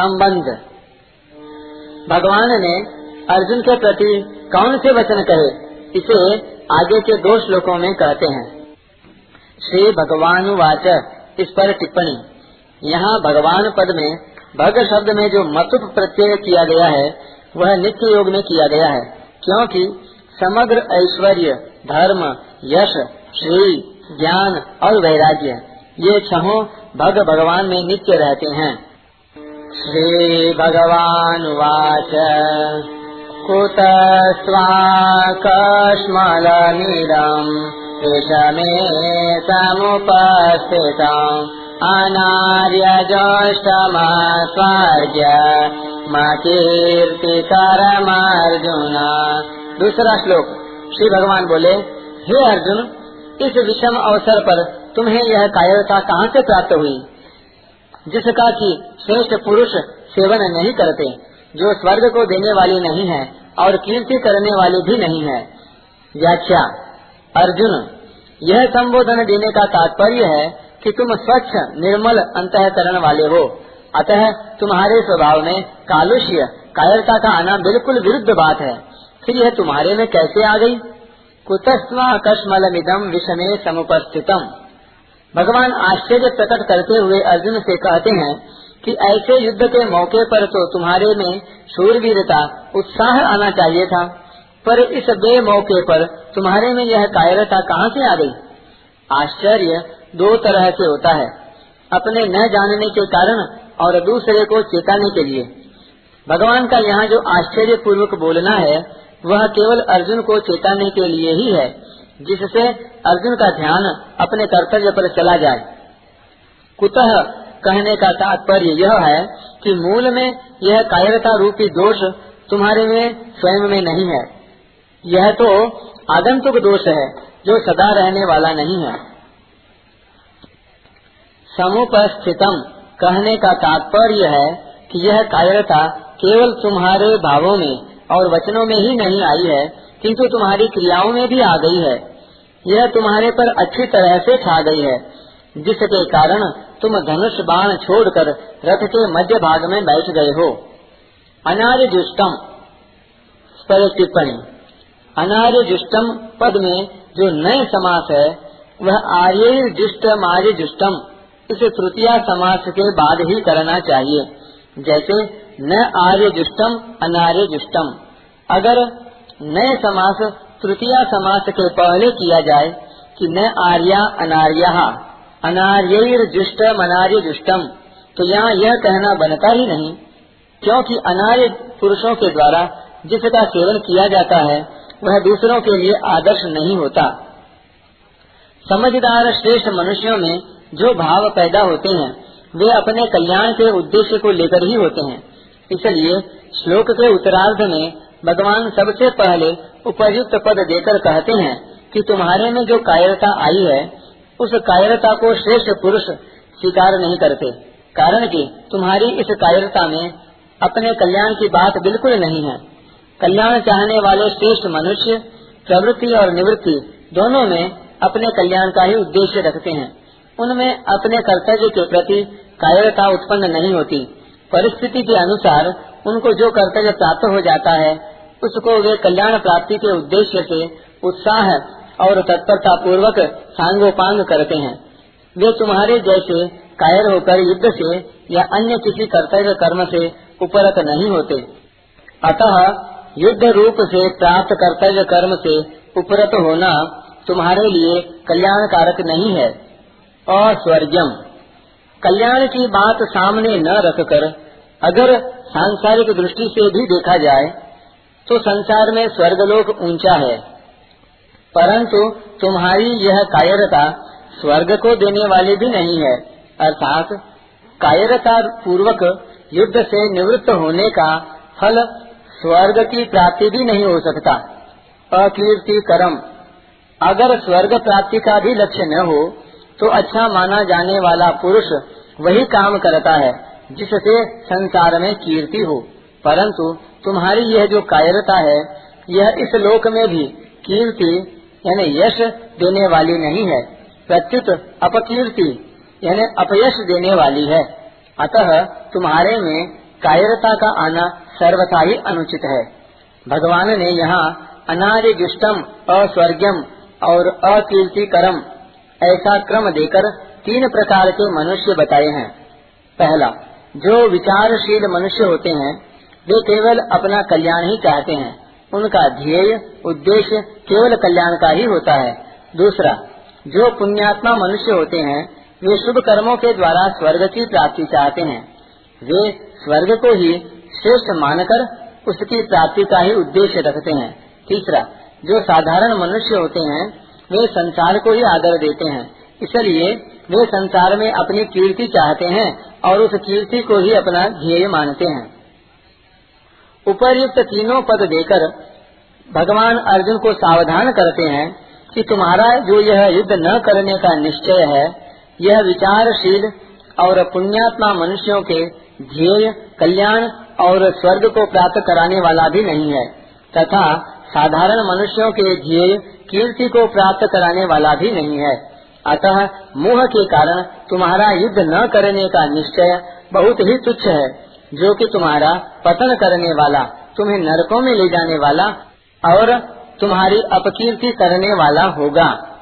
संबंध। भगवान ने अर्जुन के प्रति कौन से वचन कहे? इसे आगे के दो श्लोकों में कहते हैं। श्री भगवान वाच इस पर टिप्पणी। यहाँ भगवान पद में भग शब्द में जो मतुप प्रत्यय किया गया है, वह नित्य योग में किया गया है। क्योंकि समग्र ऐश्वर्य, धर्म, यश श्री ज्ञान और वैराग्य, ये छहों भग भगवान में नित्य रहते हैं। श्री भगवान वाच कुत स्वाकश्मलनिरम् विषमे समुपस्थितम् अनार्यजोष्टमस्वर्ग्य मकीर्तिकरमर्जुन दूसरा श्लोक श्री भगवान बोले, हे अर्जुन, इस विषम अवसर पर तुम्हें यह कायरता कहाँ से प्राप्त हुई? जिसका कि श्रेष्ठ पुरुष सेवन नहीं करते, जो स्वर्ग को देने वाली नहीं है और कीर्ति करने वाली भी नहीं है। व्याख्या, अर्जुन, यह संबोधन देने का तात्पर्य है कि तुम स्वच्छ, निर्मल अंतकरण वाले हो। अतः तुम्हारे स्वभाव में कालुष्य, कायरता का आना बिल्कुल विरुद्ध बात है। फिर यह तुम्हारे में कैसे आ गई? कुतस्वा कश्मलमिदम विषमे समुपस्थितम। भगवान आश्चर्य प्रकट करते हुए अर्जुन से कहते हैं कि ऐसे युद्ध के मौके पर तो तुम्हारे में शूरवीरता, उत्साह आना चाहिए था, पर इस बे मौके पर तुम्हारे में यह कायरता कहाँ से आ गई? आश्चर्य दो तरह से होता है, अपने न जानने के कारण और दूसरे को चेताने के लिए। भगवान का यहाँ जो आश्चर्य पूर्वक बोलना है, वह केवल अर्जुन को चेताने के लिए ही है जिससे अर्जुन का ध्यान अपने कर्तव्य पर चला जाए। कुतः कहने का तात्पर्य यह है कि मूल में यह कायरता रूपी दोष तुम्हारे में स्वयं में नहीं है। यह तो आगंतुक दोष है, जो सदा रहने वाला नहीं है। समुपस्थितम कहने का तात्पर्य है कि यह कायरता केवल तुम्हारे भावों में और वचनों में ही नहीं आई है किंतु तुम्हारी क्रियाओं में भी आ गई है। यह तुम्हारे पर अच्छी तरह से छा गई है, जिसके कारण तुम धनुष बाण छोड़कर रथ के मध्य भाग में बैठ गए हो। अनार्य जुष्टम पर टिप्पणी। अनार्य जुष्टम पद में जो नए समास है, वह आर्य जुष्टम आर्य जुष्टम इसे तृतीया समास के बाद ही करना चाहिए। जैसे न आर्य जुष्टम अनार्य जुष्टम अगर नए समास, तृतीय समास के पहले किया जाए कि न आर्या अनार्या अनार्य जुष्टम अनार्य जुष्टम। तो यहाँ यह कहना बनता ही नहीं, क्योंकि अनार्य पुरुषों के द्वारा जिसका सेवन किया जाता है, वह दूसरों के लिए आदर्श नहीं होता। समझदार श्रेष्ठ मनुष्यों में जो भाव पैदा होते हैं, वे अपने कल्याण के उद्देश्य को लेकर ही होते हैं। इसलिए श्लोक के उत्तरार्ध में भगवान सबसे पहले उपयुक्त पद देकर कहते हैं कि तुम्हारे में जो कायरता आई है, उस कायरता को श्रेष्ठ पुरुष स्वीकार नहीं करते, कारण कि तुम्हारी इस कायरता में अपने कल्याण की बात बिल्कुल नहीं है। कल्याण चाहने वाले श्रेष्ठ मनुष्य, प्रवृत्ति और निवृत्ति दोनों में अपने कल्याण का ही उद्देश्य रखते हैं। उनमें अपने कर्तव्य के प्रति कायरता उत्पन्न नहीं होती। परिस्थिति के अनुसार उनको जो कर्तव्य प्राप्त हो जाता है उसको वे कल्याण प्राप्ति के उद्देश्य से उत्साह और तत्परता पूर्वक सांगोपांग करते हैं। वे तुम्हारे जैसे कायर होकर युद्ध से या अन्य किसी कर्तव्य कर्म से उपरत नहीं होते। अतः युद्ध रूप से प्राप्त कर्तव्य कर्म से उपरत होना तुम्हारे लिए कल्याण कारक नहीं है। और स्वर्गम कल्याण की बात सामने न रखकर अगर सांसारिक दृष्टि से भी देखा जाए तो संसार में स्वर्गलोक ऊँचा है। परंतु तुम्हारी यह कायरता स्वर्ग को देने वाली भी नहीं है, अर्थात कायरता पूर्वक युद्ध से निवृत्त होने का फल स्वर्ग की प्राप्ति भी नहीं हो सकता। अकीर्ति कर्म। अगर स्वर्ग प्राप्ति का भी लक्ष्य न हो तो अच्छा माना जाने वाला पुरुष वही काम करता है, जिससे संसार में कीर्ति हो। परंतु तुम्हारी यह जो कायरता है, यह इस लोक में भी कीर्ति, यानी यश देने वाली नहीं है। प्रत्युत अपकीर्ति, यानी अपयश देने वाली है। अतः तुम्हारे में कायरता का आना सर्वथा ही अनुचित है। भगवान ने यहाँ अनादिष्टम अस्वर्गम और अकीर्ति अकीर्तिकरम ऐसा क्रम देकर तीन प्रकार के मनुष्य बताए हैं। पहला, जो विचारशील मनुष्य होते हैं वे केवल अपना कल्याण ही चाहते हैं। उनका ध्येय, उद्देश्य केवल कल्याण का ही होता है। दूसरा, जो पुण्यात्मा मनुष्य होते हैं, वे शुभ कर्मों के द्वारा स्वर्ग की प्राप्ति चाहते हैं। वे स्वर्ग को ही श्रेष्ठ मानकर उसकी प्राप्ति का ही उद्देश्य रखते हैं। तीसरा, जो साधारण मनुष्य होते हैं, वे संसार को ही आदर देते हैं। इसलिए वे संसार में अपनी कीर्ति चाहते हैं और उस कीर्ति को ही अपना ध्येय मानते हैं। उपर्युक्त तीनों पद देकर भगवान अर्जुन को सावधान करते हैं कि तुम्हारा जो यह युद्ध न करने का निश्चय है, यह विचारशील और पुण्यात्मा मनुष्यों के ध्येय, कल्याण और स्वर्ग को प्राप्त कराने वाला भी नहीं है, तथा साधारण मनुष्यों के ध्येय, कीर्ति को प्राप्त कराने वाला भी नहीं है। अतः मोह के कारण तुम्हारा युद्ध न करने का निश्चय बहुत ही तुच्छ है। जो कि तुम्हारा पतन करने वाला, तुम्हें नरकों में ले जाने वाला और तुम्हारी अपकीर्ति करने वाला होगा।